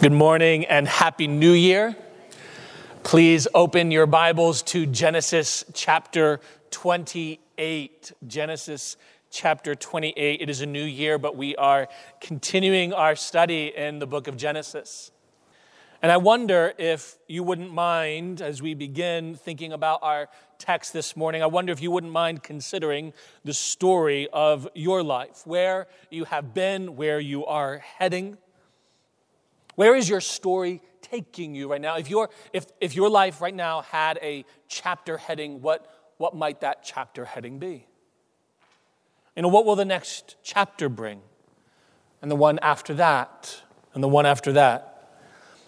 Good morning and Happy New Year. Please open your Bibles to Genesis chapter 28. Genesis chapter 28. It is a new year, but we are continuing our study in the book of Genesis. And I wonder if you wouldn't mind, as we begin thinking about our text this morning, I wonder if you wouldn't mind considering the story of your life, where you have been, where you are heading. Where is your story taking you right now? If, your if, if your life right now had a chapter heading, what, what might that chapter heading be? You know, what will the next chapter bring? And the one after that, and the one after that.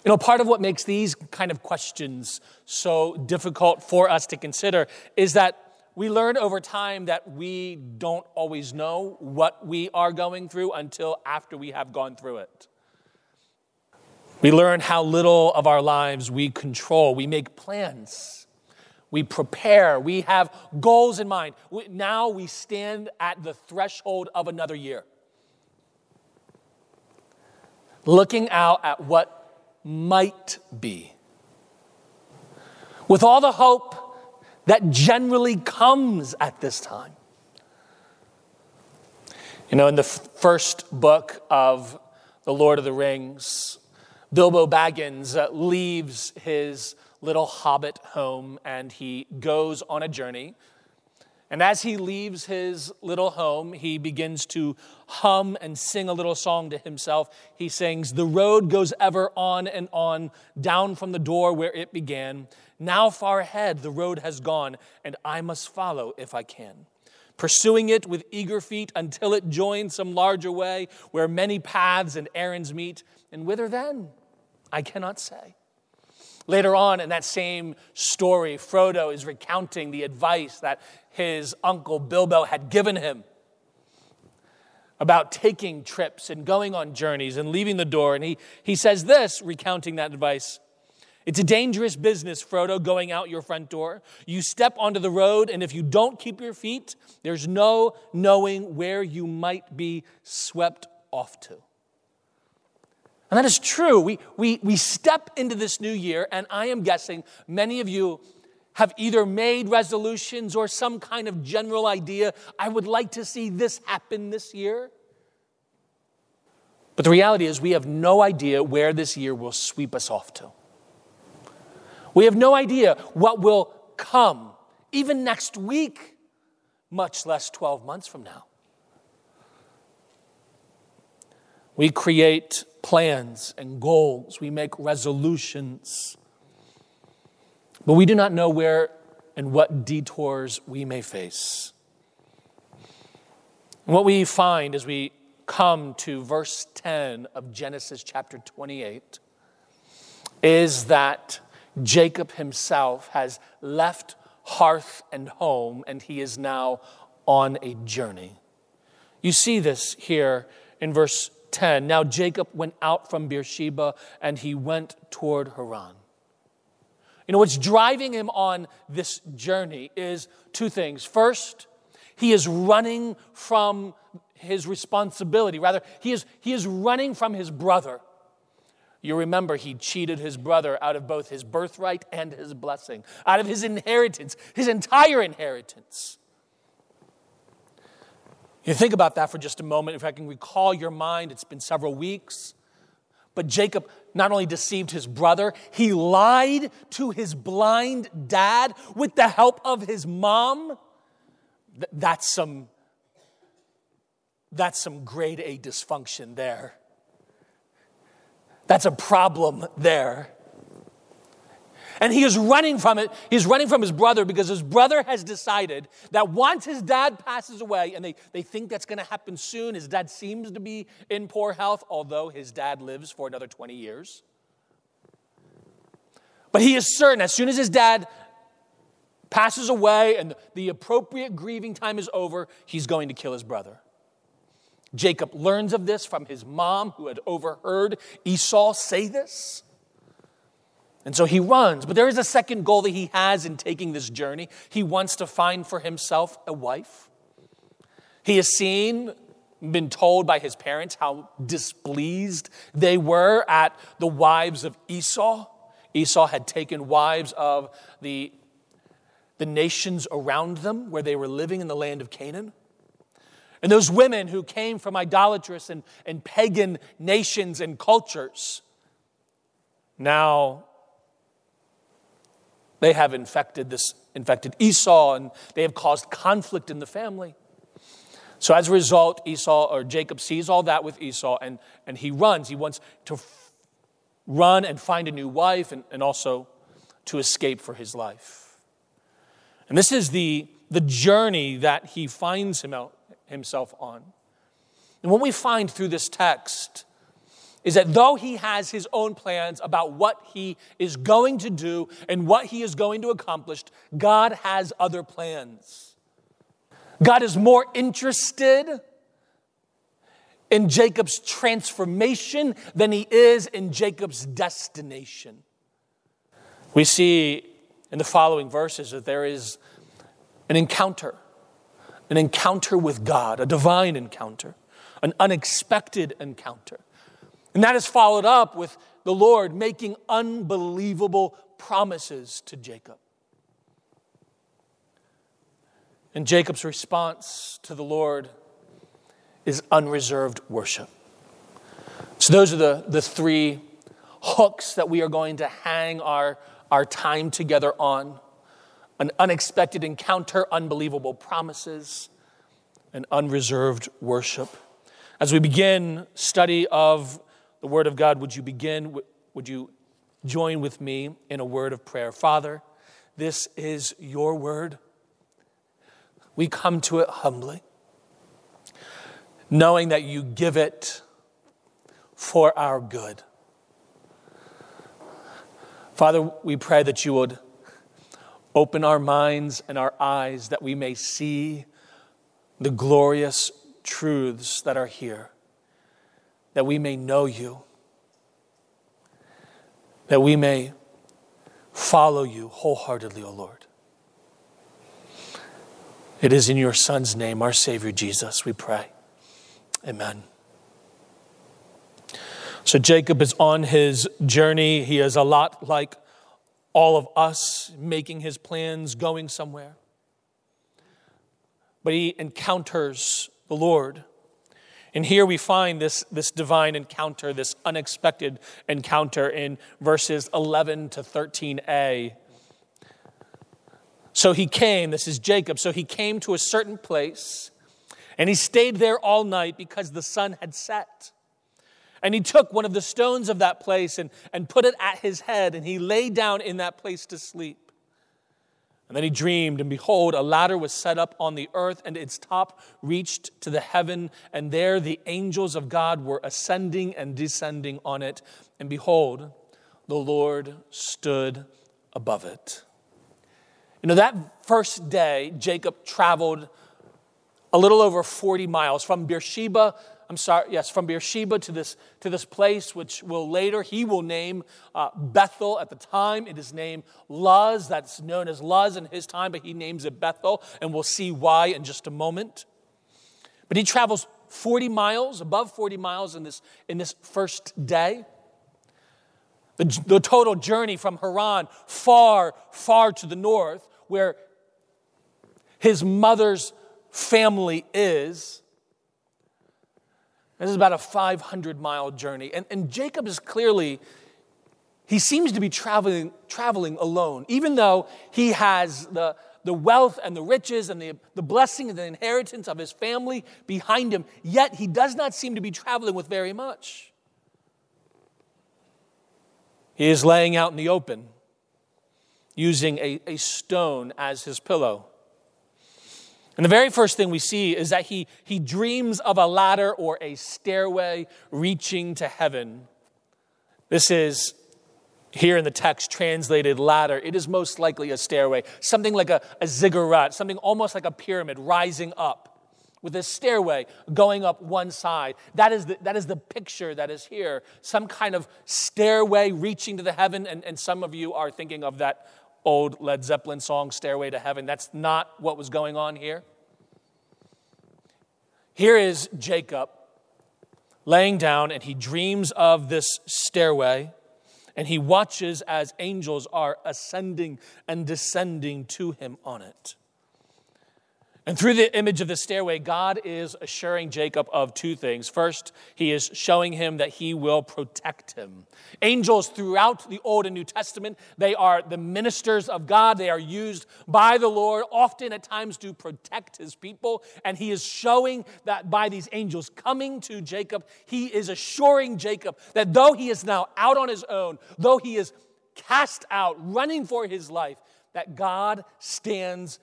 You know, part of what makes these kind of questions so difficult for us to consider is that we learn over time that we don't always know what we are going through until after we have gone through it. We learn how little of our lives we control. We make plans. We prepare. We have goals in mind. We, now we stand at the threshold of another year. Looking out at what might be. With all the hope that generally comes at this time. You know, in the f- first book of The Lord of the Rings, Bilbo Baggins uh, leaves his little hobbit home and he goes on a journey. And as he leaves his little home, he begins to hum and sing a little song to himself. He sings, The road goes ever on and on, down from the door where it began. Now far ahead, the road has gone, and I must follow if I can. Pursuing it with eager feet until it joins some larger way where many paths and errands meet. And whither then? I cannot say. Later on in that same story, Frodo is recounting the advice that his uncle Bilbo had given him about taking trips and going on journeys and leaving the door. And he, he says this, recounting that advice It's a dangerous business, Frodo, going out your front door. You step onto the road, and if you don't keep your feet, there's no knowing where you might be swept off to. And that is true. We, we, we step into this new year, and I am guessing many of you have either made resolutions or some kind of general idea. I would like to see this happen this year. But the reality is, we have no idea where this year will sweep us off to. We have no idea what will come, even next week, much less 12 months from now. We create plans and goals, we make resolutions. But we do not know where and what detours we may face. And what we find as we come to verse 10 of Genesis chapter 28 is that Jacob himself has left hearth and home and he is now on a journey. You see this here in verse 10. Now Jacob went out from Beersheba and he went toward Haran. You know, what's driving him on this journey is two things. First, he is running from his responsibility. Rather, he is, he is running from his brother. You remember he cheated his brother out of both his birthright and his blessing, out of his inheritance, his entire inheritance. You think about that for just a moment. If I can recall your mind, it's been several weeks. But Jacob not only deceived his brother, he lied to his blind dad with the help of his mom. That's some, that's some grade A dysfunction there. That's a problem there. And he is running from it. He's running from his brother because his brother has decided that once his dad passes away, and they, they think that's going to happen soon, his dad seems to be in poor health, although his dad lives for another 20 years. But he is certain as soon as his dad passes away and the appropriate grieving time is over, he's going to kill his brother. Jacob learns of this from his mom, who had overheard Esau say this. And so he runs. But there is a second goal that he has in taking this journey. He wants to find for himself a wife. He has seen been told by his parents how displeased they were at the wives of Esau. Esau had taken wives of the, the nations around them where they were living in the land of Canaan. And those women who came from idolatrous and, and pagan nations and cultures, now they have infected this infected Esau and they have caused conflict in the family. So as a result, Esau or Jacob sees all that with Esau and, and he runs. He wants to f- run and find a new wife and, and also to escape for his life. And this is the, the journey that he finds him out, himself on. And what we find through this text is that though he has his own plans about what he is going to do and what he is going to accomplish, God has other plans. God is more interested in Jacob's transformation than he is in Jacob's destination. We see in the following verses that there is an encounter, an encounter with God, a divine encounter, an unexpected encounter. And that is followed up with the Lord making unbelievable promises to Jacob. And Jacob's response to the Lord is unreserved worship. So, those are the, the three hooks that we are going to hang our, our time together on an unexpected encounter, unbelievable promises, and unreserved worship. As we begin study of the Word of God, would you begin, would you join with me in a word of prayer? Father, this is your word we come to it humbly, knowing that you give it for our good. Father, we pray that you would open our minds and our eyes that we may see the glorious truths that are here, that we may know you, that we may follow you wholeheartedly, O Lord. It is in your Son's name, our Savior Jesus, we pray. Amen. So Jacob is on his journey. He is a lot like all of us, making his plans, going somewhere. But he encounters the Lord. And here we find this, this divine encounter, this unexpected encounter in verses 11 to 13a. So he came, this is Jacob, so he came to a certain place and he stayed there all night because the sun had set. And he took one of the stones of that place and, and put it at his head, and he lay down in that place to sleep. And then he dreamed, and behold, a ladder was set up on the earth, and its top reached to the heaven, and there the angels of God were ascending and descending on it. And behold, the Lord stood above it. You know, that first day, Jacob traveled a little over 40 miles from Beersheba. I'm sorry, yes, from Beersheba to this, to this place, which will later, he will name uh, Bethel. At the time, it is named Luz. That's known as Luz in his time, but he names it Bethel, and we'll see why in just a moment. But he travels 40 miles, above 40 miles in this, in this first day. The, the total journey from Haran, far, far to the north, where his mother's family is. This is about a 500 mile journey. And, and Jacob is clearly, he seems to be traveling, traveling alone, even though he has the, the wealth and the riches and the, the blessing and the inheritance of his family behind him, yet he does not seem to be traveling with very much. He is laying out in the open using a, a stone as his pillow. And the very first thing we see is that he, he dreams of a ladder or a stairway reaching to heaven. This is here in the text translated ladder. It is most likely a stairway, something like a, a ziggurat, something almost like a pyramid rising up with a stairway going up one side. That is the, that is the picture that is here. Some kind of stairway reaching to the heaven. And, and some of you are thinking of that old Led Zeppelin song, Stairway to Heaven. That's not what was going on here. Here is Jacob laying down, and he dreams of this stairway, and he watches as angels are ascending and descending to him on it. And through the image of the stairway, God is assuring Jacob of two things. First, he is showing him that he will protect him. Angels throughout the Old and New Testament, they are the ministers of God. They are used by the Lord, often at times to protect his people. And he is showing that by these angels coming to Jacob, he is assuring Jacob that though he is now out on his own, though he is cast out, running for his life, that God stands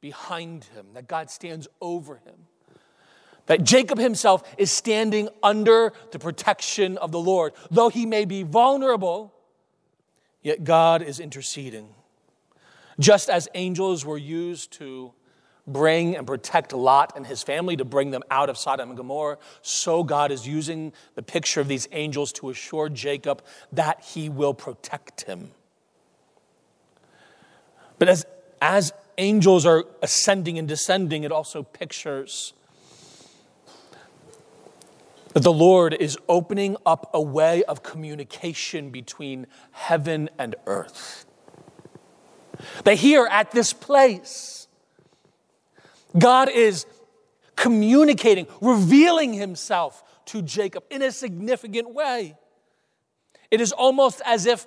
behind him, that God stands over him. That Jacob himself is standing under the protection of the Lord. Though he may be vulnerable, yet God is interceding. Just as angels were used to bring and protect Lot and his family to bring them out of Sodom and Gomorrah, so God is using the picture of these angels to assure Jacob that he will protect him. But as, as angels are ascending and descending, it also pictures that the Lord is opening up a way of communication between heaven and earth. That here at this place, God is communicating, revealing himself to Jacob in a significant way. It is almost as if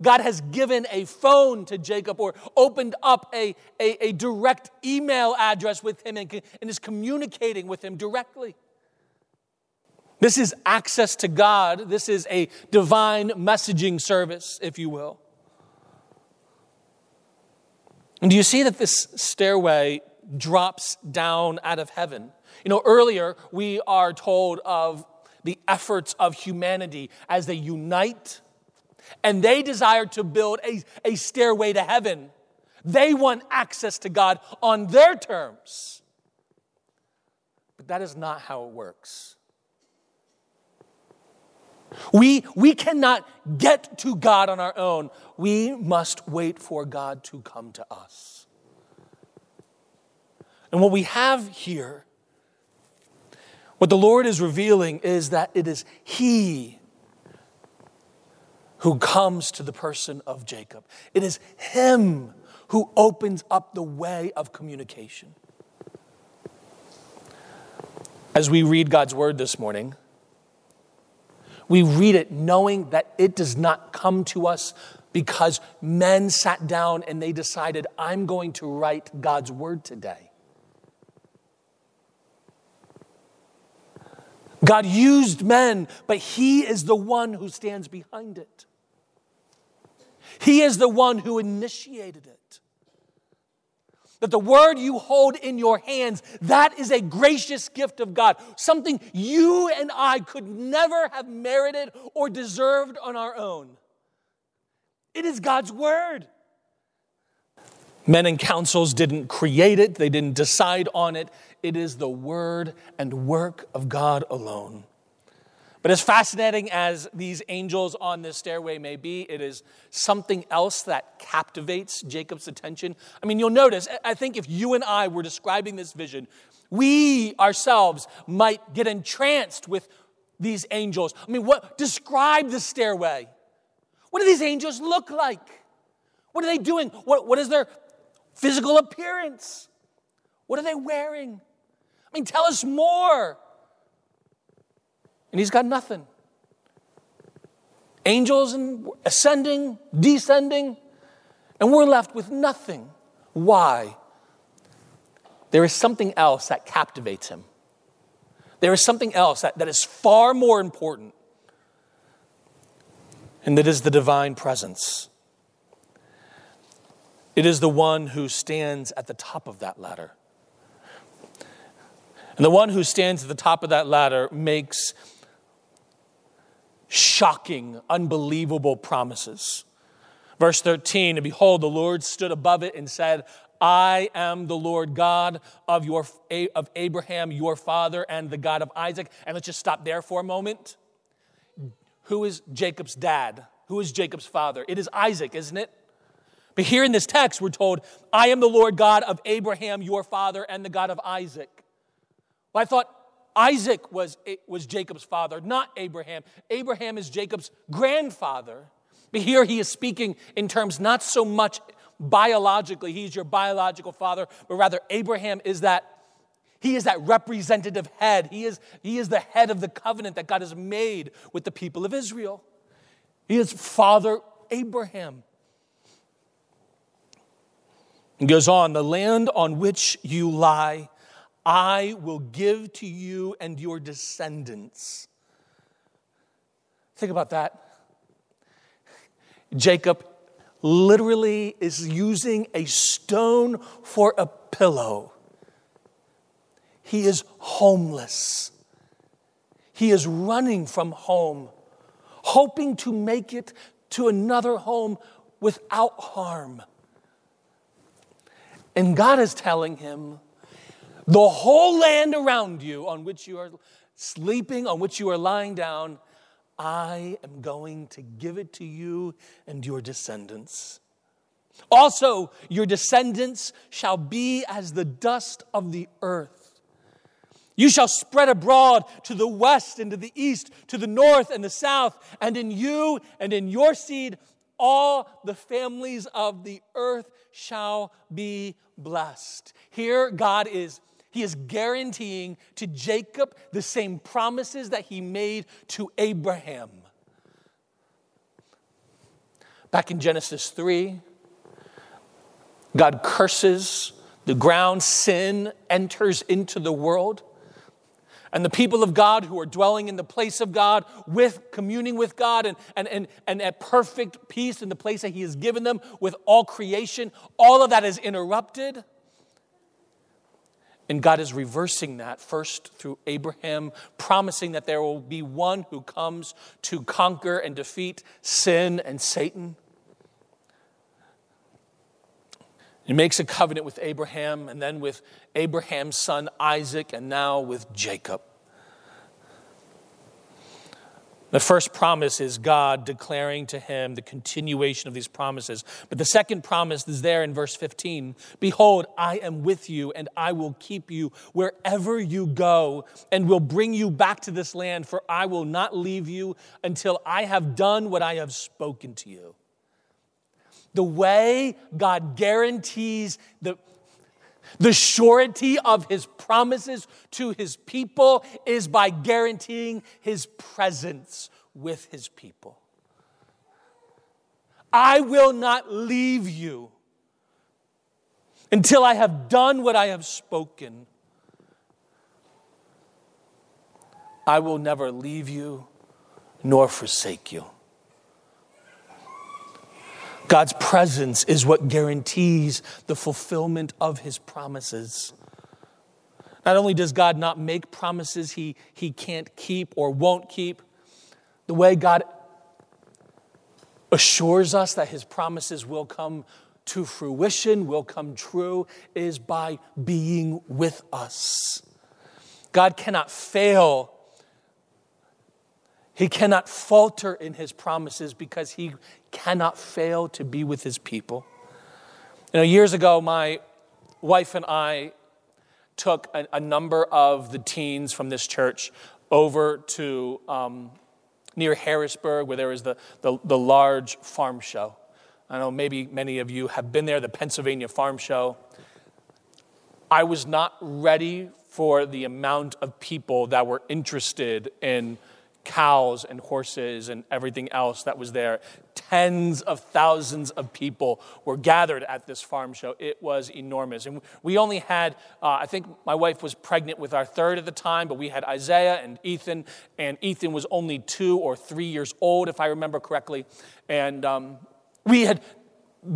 God has given a phone to Jacob or opened up a, a, a direct email address with him and, and is communicating with him directly. This is access to God. This is a divine messaging service, if you will. And do you see that this stairway drops down out of heaven? You know, earlier we are told of the efforts of humanity as they unite and they desire to build a, a stairway to heaven. They want access to God on their terms. But that is not how it works. We, we cannot get to God on our own. We must wait for God to come to us. And what we have here, what the Lord is revealing is that it is He who comes to the person of Jacob. It is him who opens up the way of communication. As we read God's word this morning, we read it knowing that it does not come to us because men sat down and they decided, I'm going to write God's word today. God used men, but He is the one who stands behind it. He is the one who initiated it. That the word you hold in your hands, that is a gracious gift of God, something you and I could never have merited or deserved on our own. It is God's word. Men and councils didn't create it, they didn't decide on it. It is the word and work of God alone. But as fascinating as these angels on this stairway may be, it is something else that captivates Jacob's attention. I mean, you'll notice, I think if you and I were describing this vision, we ourselves might get entranced with these angels. I mean, what describe the stairway? What do these angels look like? What are they doing? What, what is their physical appearance? What are they wearing? I mean, tell us more and he's got nothing. Angels and ascending, descending, and we're left with nothing. Why? There is something else that captivates him. There is something else that, that is far more important, and that is the divine presence. It is the one who stands at the top of that ladder. And the one who stands at the top of that ladder makes shocking, unbelievable promises. Verse 13, and behold, the Lord stood above it and said, I am the Lord God of, your, of Abraham, your father, and the God of Isaac. And let's just stop there for a moment. Who is Jacob's dad? Who is Jacob's father? It is Isaac, isn't it? But here in this text, we're told, I am the Lord God of Abraham, your father, and the God of Isaac. Well, I thought Isaac was, was Jacob's father, not Abraham. Abraham is Jacob's grandfather. But here he is speaking in terms not so much biologically, he's your biological father, but rather Abraham is that he is that representative head. He is, he is the head of the covenant that God has made with the people of Israel. He is Father Abraham. He goes on, the land on which you lie, I will give to you and your descendants. Think about that. Jacob literally is using a stone for a pillow. He is homeless. He is running from home, hoping to make it to another home without harm. And God is telling him, the whole land around you on which you are sleeping, on which you are lying down, I am going to give it to you and your descendants. Also, your descendants shall be as the dust of the earth. You shall spread abroad to the west and to the east, to the north and the south, and in you and in your seed all the families of the earth shall be blessed. Here, God is. He is guaranteeing to Jacob the same promises that he made to Abraham. Back in Genesis 3, God curses the ground, sin enters into the world. And the people of God who are dwelling in the place of God, with communing with God and, and, and, and at perfect peace in the place that He has given them with all creation, all of that is interrupted. And God is reversing that first through Abraham, promising that there will be one who comes to conquer and defeat sin and Satan. He makes a covenant with Abraham and then with Abraham's son Isaac and now with Jacob. The first promise is God declaring to him the continuation of these promises. But the second promise is there in verse 15 Behold, I am with you, and I will keep you wherever you go, and will bring you back to this land, for I will not leave you until I have done what I have spoken to you. The way God guarantees the, the surety of his promises to his people is by guaranteeing his presence with his people. I will not leave you until I have done what I have spoken. I will never leave you nor forsake you. God's presence is what guarantees the fulfillment of his promises. Not only does God not make promises he, he can't keep or won't keep, the way God assures us that his promises will come to fruition, will come true, is by being with us. God cannot fail he cannot falter in his promises because he cannot fail to be with his people. You know, years ago, my wife and I took a, a number of the teens from this church over to um, near Harrisburg, where there was the, the, the large farm show. I know maybe many of you have been there, the Pennsylvania Farm Show. I was not ready for the amount of people that were interested in cows and horses and everything else that was there. Tens of thousands of people were gathered at this farm show. It was enormous. And we only had, uh, I think my wife was pregnant with our third at the time, but we had Isaiah and Ethan, and Ethan was only two or three years old, if I remember correctly. And um, we had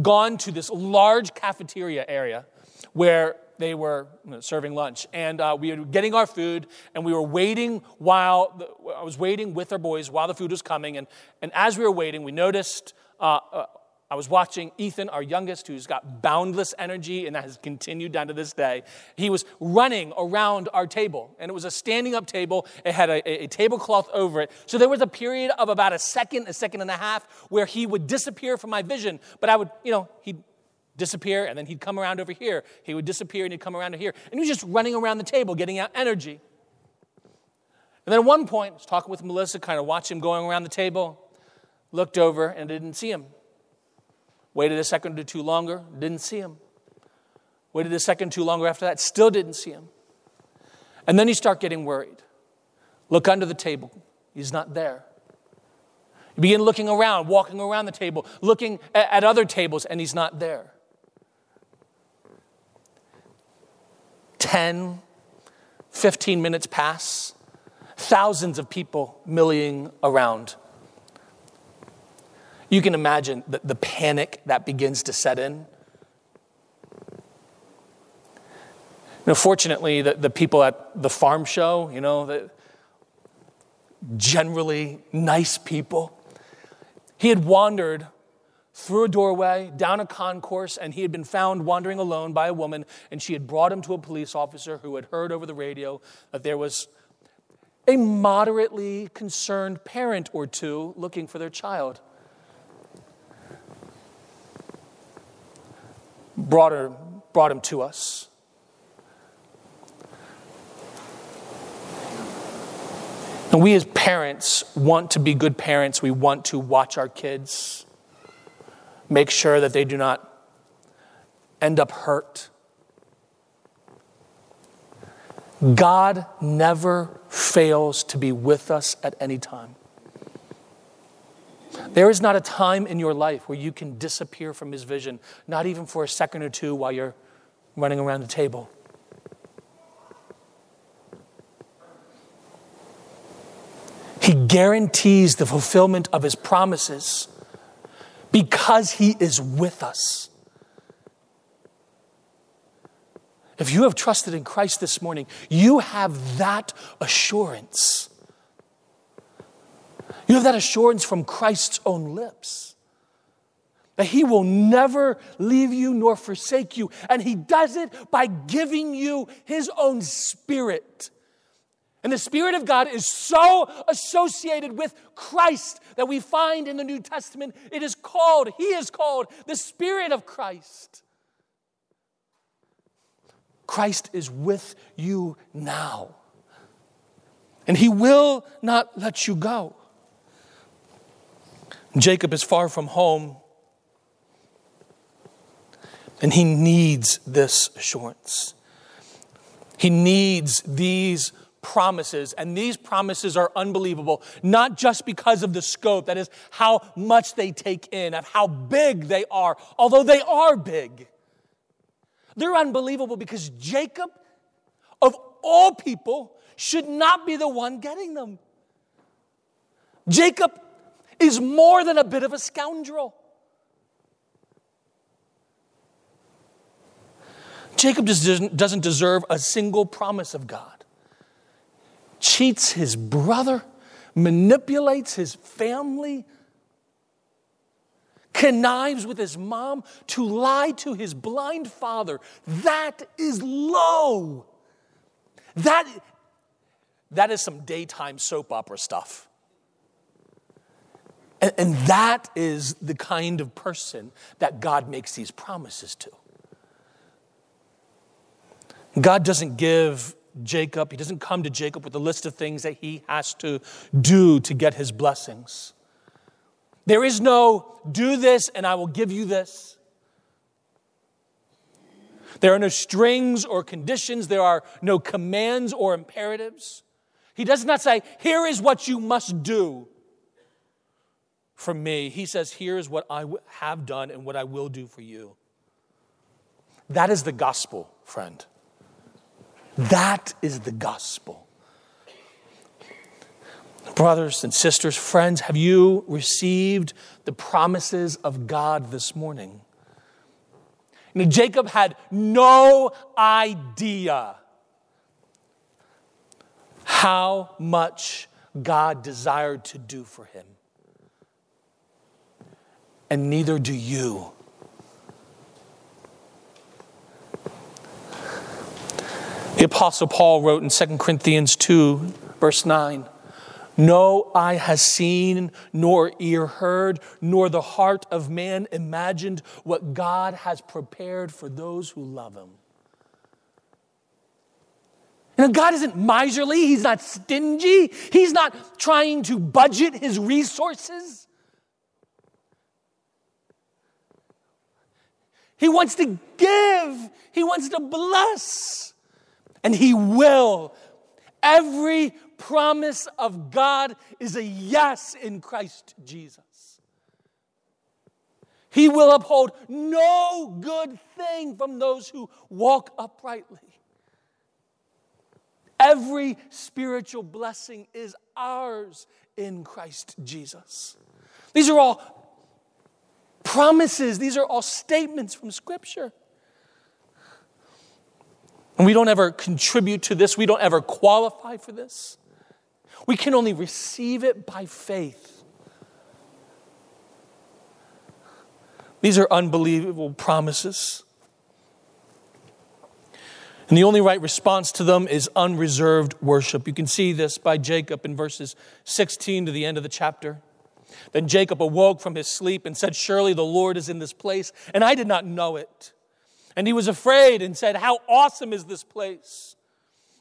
gone to this large cafeteria area where they were serving lunch. And uh, we were getting our food, and we were waiting while the, I was waiting with our boys while the food was coming. And, and as we were waiting, we noticed uh, uh, I was watching Ethan, our youngest, who's got boundless energy, and that has continued down to this day. He was running around our table, and it was a standing up table. It had a, a, tablecloth over it. So there was a period of about a second, a second and a half, where he would disappear from my vision. But I would, you know, he'd disappear, and then he'd come around over here. He would disappear and he'd come around here. And he was just running around the table, getting out energy. And then at one point, I was talking with Melissa, kind of watching him going around the table, looked over and didn't see him. Waited a second or two longer, didn't see him. Waited a second or two longer after that, still didn't see him. And then you start getting worried. Look under the table, he's not there. You begin looking around, walking around the table, looking at other tables, and he's not there. 10, 15 minutes pass, thousands of people milling around. You can imagine the, the panic that begins to set in. Know, fortunately, the, the people at the farm show, you know, the generally nice people, he had wandered through a doorway, down a concourse, and he had been found wandering alone by a woman, and she had brought him to a police officer who had heard over the radio that there was a moderately concerned parent or two looking for their child. Brought, her, brought him to us. And we as parents want to be good parents. We want to watch our kids, make sure that they do not end up hurt. God never fails to be with us at any time. There is not a time in your life where you can disappear from His vision, not even for a second or two while you're running around the table. He guarantees the fulfillment of his promises because he is with us. If you have trusted in Christ this morning, you have that assurance. You have that assurance from Christ's own lips that he will never leave you nor forsake you. And he does it by giving you his own spirit and the Spirit of God is so associated with Christ that we find in the New Testament, it is called, He is called the Spirit of Christ. Christ is with you now. And He will not let you go. Jacob is far from home, and he needs this assurance. He needs these promises, and these promises are unbelievable, not just because of the scope, that is, how much they take in, of how big they are, although they are big. They're unbelievable because Jacob, of all people, should not be the one getting them. Jacob is more than a bit of a scoundrel. Jacob doesn't deserve a single promise of God cheats his brother, manipulates his family, connives with his mom to lie to his blind father. That is low. That, that is some daytime soap opera stuff. And, and that is the kind of person that God makes these promises to. God doesn't give Jacob. He doesn't come to Jacob with a list of things that he has to do to get his blessings. There is no do this and I will give you this. There are no strings or conditions. There are no commands or imperatives. He does not say, Here is what you must do for me. He says, Here is what I have done and what I will do for you. That is the gospel, friend. That is the gospel. Brothers and sisters, friends, have you received the promises of God this morning? Know, Jacob had no idea how much God desired to do for him. And neither do you. The Apostle Paul wrote in 2 Corinthians 2, verse 9 No eye has seen, nor ear heard, nor the heart of man imagined what God has prepared for those who love him. You know, God isn't miserly, He's not stingy, He's not trying to budget His resources. He wants to give, He wants to bless, and He will. Every promise of God is a yes in Christ Jesus. He will uphold no good thing from those who walk uprightly. Every spiritual blessing is ours in Christ Jesus. These are all promises, these are all statements from Scripture. And we don't ever contribute to this, we don't ever qualify for this. We can only receive it by faith. These are unbelievable promises. And the only right response to them is unreserved worship. You can see this by Jacob in verses 16 to the end of the chapter. Then Jacob awoke from his sleep and said, Surely the Lord is in this place, and I did not know it. And he was afraid and said, How awesome is this place!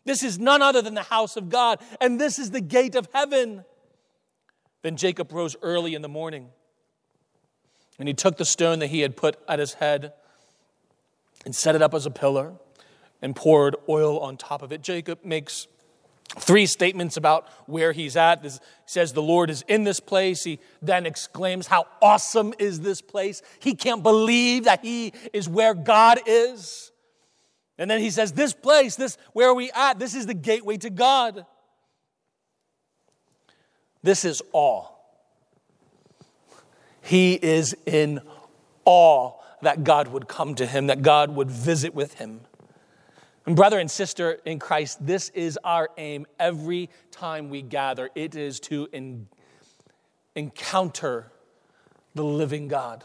This is none other than the house of God, and this is the gate of heaven. Then Jacob rose early in the morning, and he took the stone that he had put at his head and set it up as a pillar and poured oil on top of it. Jacob makes three statements about where he's at. He says, The Lord is in this place. He then exclaims, How awesome is this place? He can't believe that he is where God is. And then he says, This place, this where are we at? This is the gateway to God. This is awe. He is in awe that God would come to him, that God would visit with him. And brother and sister in Christ, this is our aim every time we gather. It is to in, encounter the living God.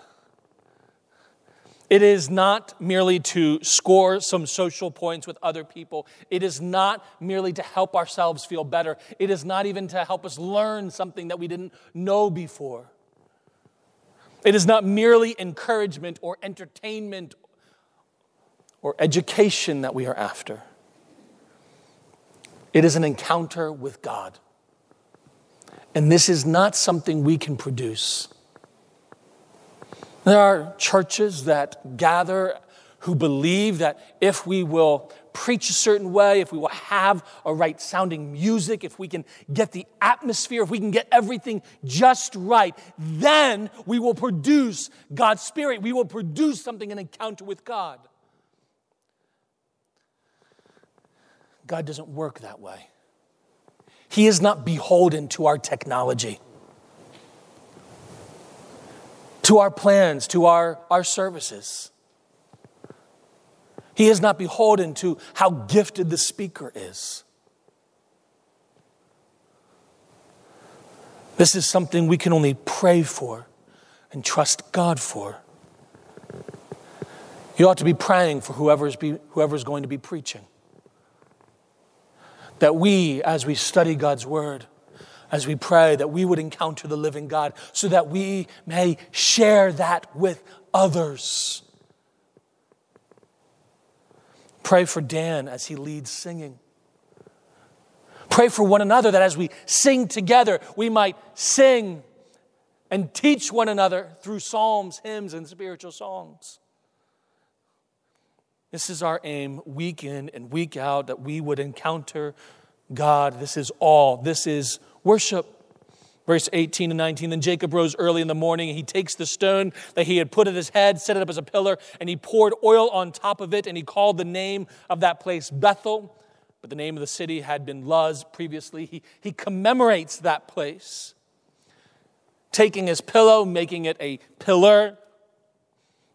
It is not merely to score some social points with other people. It is not merely to help ourselves feel better. It is not even to help us learn something that we didn't know before. It is not merely encouragement or entertainment or education that we are after. It is an encounter with God. And this is not something we can produce. There are churches that gather who believe that if we will preach a certain way, if we will have a right sounding music, if we can get the atmosphere, if we can get everything just right, then we will produce God's Spirit. We will produce something, an encounter with God. God doesn't work that way. He is not beholden to our technology, to our plans, to our, our services. He is not beholden to how gifted the speaker is. This is something we can only pray for and trust God for. You ought to be praying for whoever's, be, whoever's going to be preaching that we, as we study God's word, as we pray, that we would encounter the living God so that we may share that with others. Pray for Dan as he leads singing. Pray for one another that as we sing together, we might sing and teach one another through psalms, hymns, and spiritual songs. This is our aim week in and week out that we would encounter God. This is all. This is worship. Verse 18 and 19 Then Jacob rose early in the morning, and he takes the stone that he had put at his head, set it up as a pillar, and he poured oil on top of it, and he called the name of that place Bethel. But the name of the city had been Luz previously. He, he commemorates that place, taking his pillow, making it a pillar,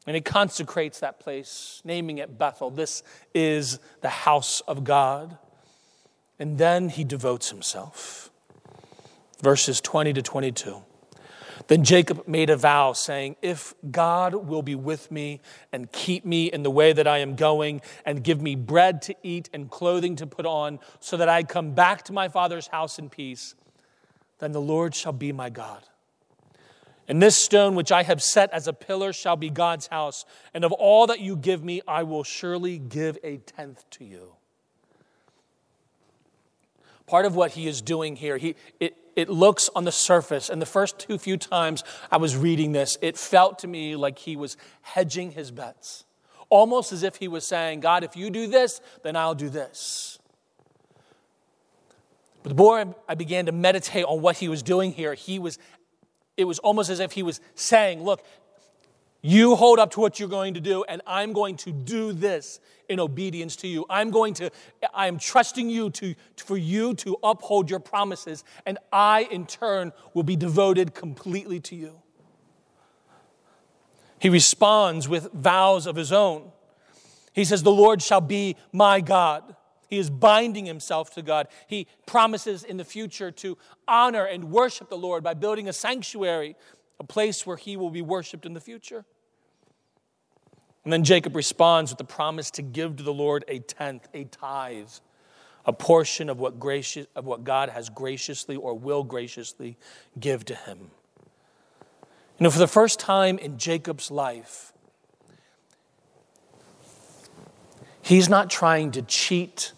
and he consecrates that place, naming it Bethel. This is the house of God. And then he devotes himself. Verses 20 to 22. Then Jacob made a vow, saying, If God will be with me and keep me in the way that I am going, and give me bread to eat and clothing to put on, so that I come back to my father's house in peace, then the Lord shall be my God. And this stone which I have set as a pillar shall be God's house, and of all that you give me, I will surely give a tenth to you. Part of what he is doing here, he, it, it looks on the surface, and the first two few times I was reading this, it felt to me like he was hedging his bets. Almost as if he was saying, God, if you do this, then I'll do this. But the more I began to meditate on what he was doing here, he was, it was almost as if he was saying, Look, you hold up to what you're going to do, and I'm going to do this in obedience to you. I'm going to, I am trusting you to, for you to uphold your promises, and I, in turn, will be devoted completely to you. He responds with vows of his own. He says, The Lord shall be my God. He is binding himself to God. He promises in the future to honor and worship the Lord by building a sanctuary, a place where he will be worshiped in the future. And then Jacob responds with the promise to give to the Lord a tenth, a tithe, a portion of what, gracious, of what God has graciously or will graciously give to him. You know, for the first time in Jacob's life, he's not trying to cheat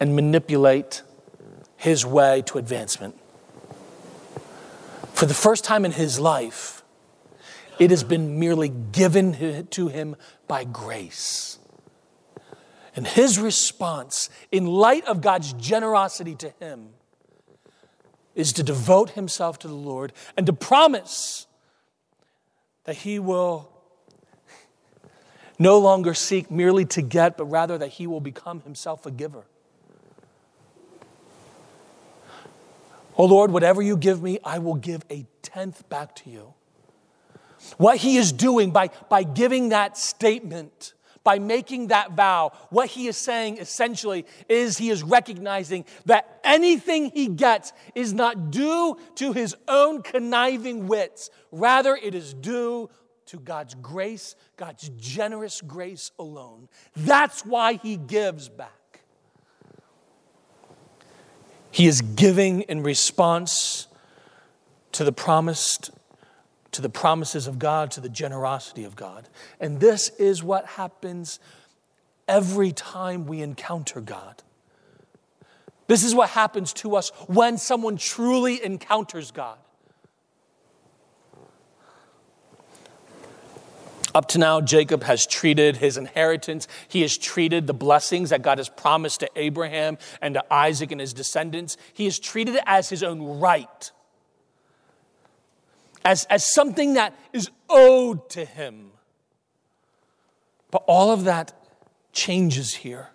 and manipulate his way to advancement. For the first time in his life, it has been merely given to him by grace. And his response, in light of God's generosity to him, is to devote himself to the Lord and to promise that he will no longer seek merely to get, but rather that he will become himself a giver. Oh Lord, whatever you give me, I will give a tenth back to you. What he is doing by, by giving that statement, by making that vow, what he is saying essentially is he is recognizing that anything he gets is not due to his own conniving wits. Rather, it is due to God's grace, God's generous grace alone. That's why he gives back. He is giving in response to the promised to the promises of God, to the generosity of God. And this is what happens every time we encounter God. This is what happens to us when someone truly encounters God. Up to now, Jacob has treated his inheritance, he has treated the blessings that God has promised to Abraham and to Isaac and his descendants, he has treated it as his own right, as, as something that is owed to him. But all of that changes here.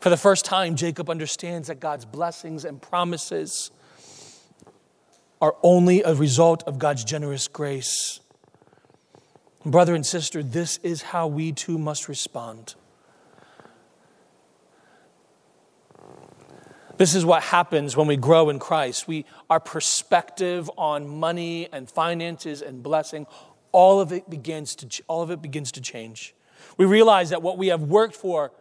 For the first time, Jacob understands that God's blessings and promises are only a result of God's generous grace. Brother and sister, this is how we too must respond. This is what happens when we grow in Christ. We, our perspective on money and finances and blessing, all of it begins to, all of it begins to change. We realize that what we have worked for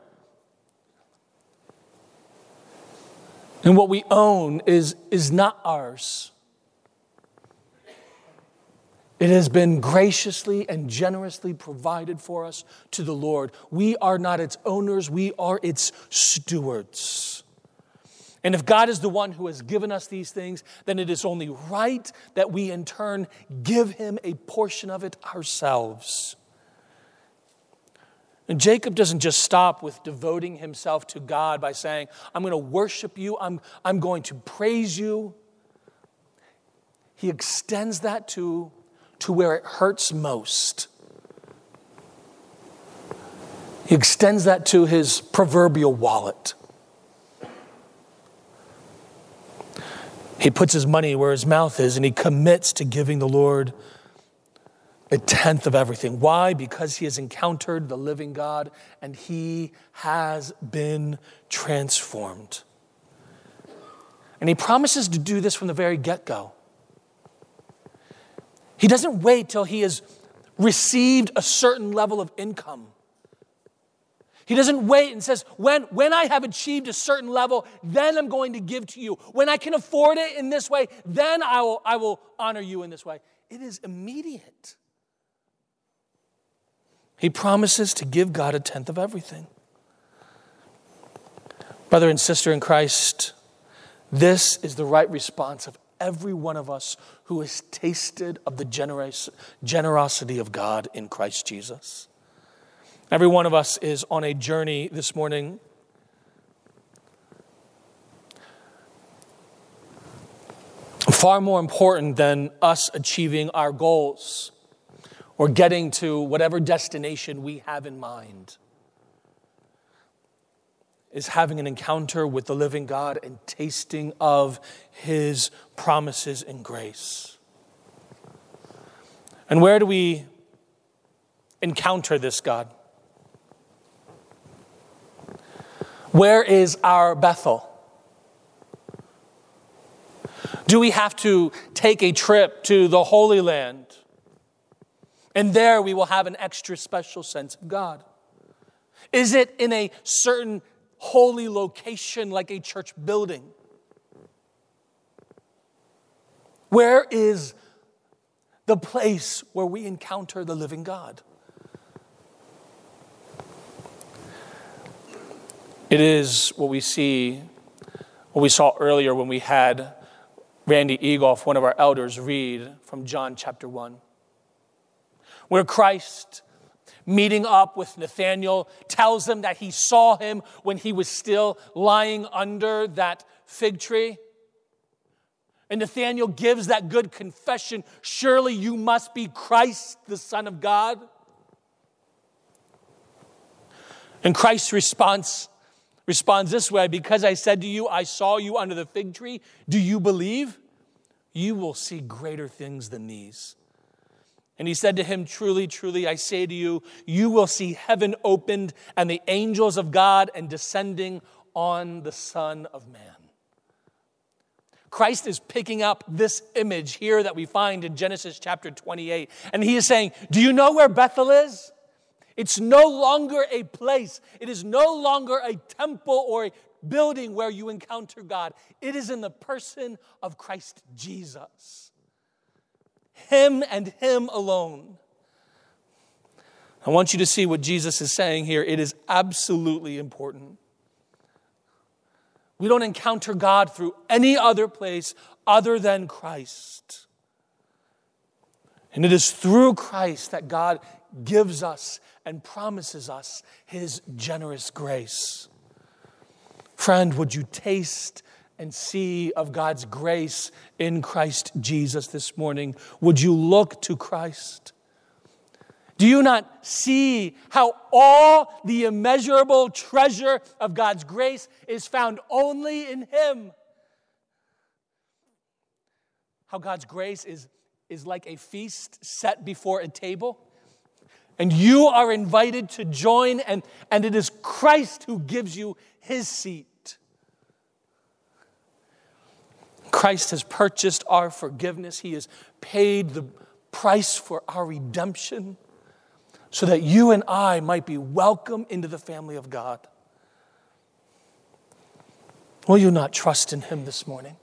and what we own is, is not ours. It has been graciously and generously provided for us to the Lord. We are not its owners, we are its stewards. And if God is the one who has given us these things, then it is only right that we in turn give him a portion of it ourselves. And Jacob doesn't just stop with devoting himself to God by saying, I'm going to worship you, I'm, I'm going to praise you. He extends that to to where it hurts most. He extends that to his proverbial wallet. He puts his money where his mouth is and he commits to giving the Lord a tenth of everything. Why? Because he has encountered the living God and he has been transformed. And he promises to do this from the very get go. He doesn't wait till he has received a certain level of income. He doesn't wait and says, when, when I have achieved a certain level, then I'm going to give to you. When I can afford it in this way, then I will, I will honor you in this way. It is immediate. He promises to give God a tenth of everything. Brother and sister in Christ, this is the right response of every one of us who has tasted of the generosity of God in Christ Jesus. Every one of us is on a journey this morning. Far more important than us achieving our goals or getting to whatever destination we have in mind is having an encounter with the living God and tasting of his promises and grace. And where do we encounter this God? Where is our Bethel? Do we have to take a trip to the Holy Land? And there we will have an extra special sense of God. Is it in a certain holy location like a church building? Where is the place where we encounter the living God? It is what we see, what we saw earlier when we had Randy Eagleoff, one of our elders, read from John chapter 1, where Christ meeting up with Nathanael, tells him that he saw him when he was still lying under that fig tree. And Nathanael gives that good confession Surely you must be Christ, the Son of God. And Christ's response responds this way Because I said to you, I saw you under the fig tree, do you believe? You will see greater things than these. And he said to him, Truly, truly, I say to you, you will see heaven opened and the angels of God and descending on the Son of Man. Christ is picking up this image here that we find in Genesis chapter 28. And he is saying, Do you know where Bethel is? It's no longer a place, it is no longer a temple or a building where you encounter God. It is in the person of Christ Jesus. Him and Him alone. I want you to see what Jesus is saying here. It is absolutely important. We don't encounter God through any other place other than Christ. And it is through Christ that God gives us and promises us his generous grace. Friend, would you taste and see of God's grace in Christ Jesus this morning? Would you look to Christ? Do you not see how all the immeasurable treasure of God's grace is found only in Him? How God's grace is, is like a feast set before a table, and you are invited to join, and, and it is Christ who gives you His seat. Christ has purchased our forgiveness. He has paid the price for our redemption so that you and I might be welcome into the family of God. Will you not trust in Him this morning?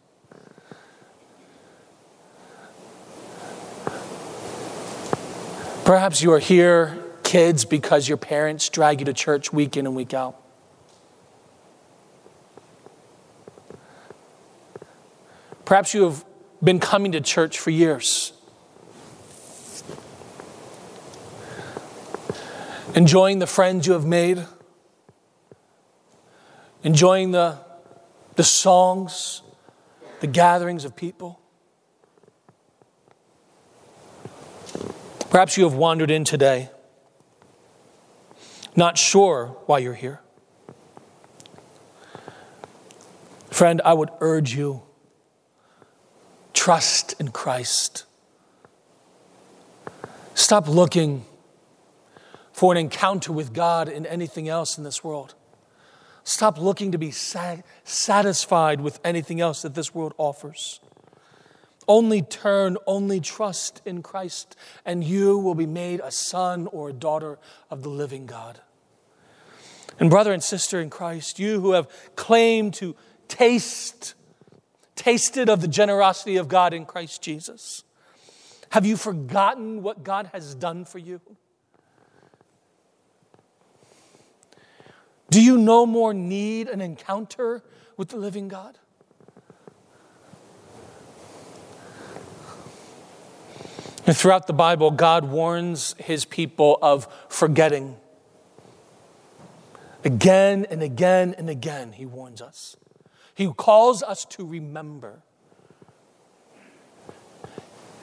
Perhaps you are here, kids, because your parents drag you to church week in and week out. Perhaps you have been coming to church for years, enjoying the friends you have made, enjoying the, the songs, the gatherings of people. Perhaps you have wandered in today, not sure why you're here. Friend, I would urge you Trust in Christ. Stop looking for an encounter with God in anything else in this world. Stop looking to be satisfied with anything else that this world offers. Only turn, only trust in Christ, and you will be made a son or a daughter of the living God. And, brother and sister in Christ, you who have claimed to taste, tasted of the generosity of God in Christ Jesus, have you forgotten what God has done for you? Do you no more need an encounter with the living God? And throughout the Bible, God warns his people of forgetting. Again and again and again, he warns us. He calls us to remember.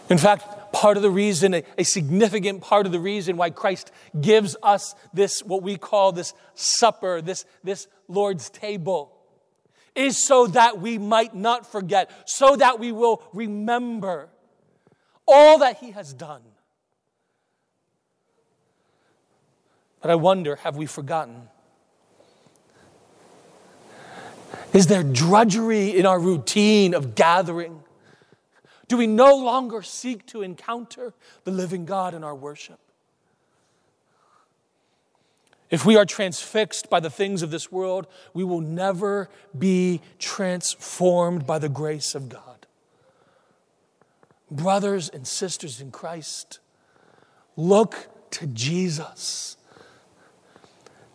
In fact, part of the reason, a, significant part of the reason why Christ gives us this, what we call this supper, this, this Lord's table, is so that we might not forget, so that we will remember all that He has done. But I wonder have we forgotten? Is there drudgery in our routine of gathering? Do we no longer seek to encounter the living God in our worship? If we are transfixed by the things of this world, we will never be transformed by the grace of God. Brothers and sisters in Christ, look to Jesus.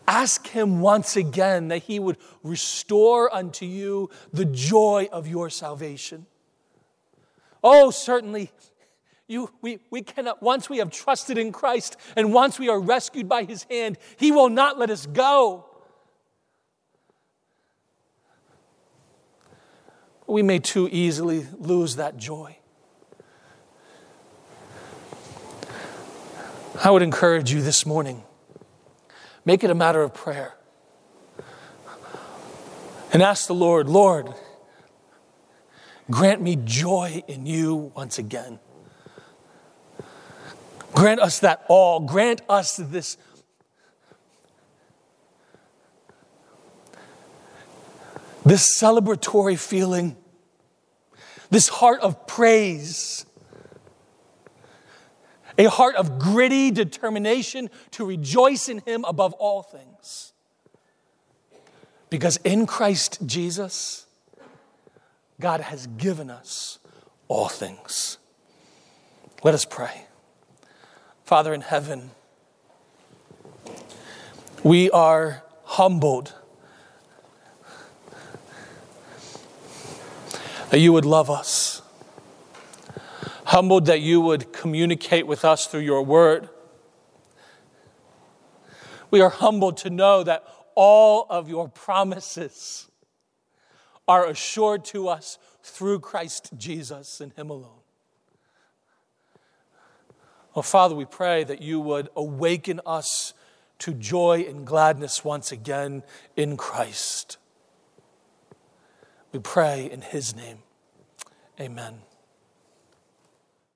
Ask him once again that he would restore unto you the joy of your salvation. Oh, certainly, you, we, we cannot, once we have trusted in Christ and once we are rescued by his hand, he will not let us go. We may too easily lose that joy. I would encourage you this morning make it a matter of prayer and ask the Lord, Lord, grant me joy in you once again. Grant us that all. Grant us this. This celebratory feeling, this heart of praise a heart of gritty determination to rejoice in Him above all things. Because in Christ Jesus, God has given us all things. Let us pray. Father in heaven, we are humbled that you would love us humbled that you would communicate with us through your word. We are humbled to know that all of your promises are assured to us through Christ Jesus and Him alone. Oh, Father, we pray that you would awaken us to joy and gladness once again in Christ. We pray in His name. Amen.